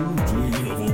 New Breed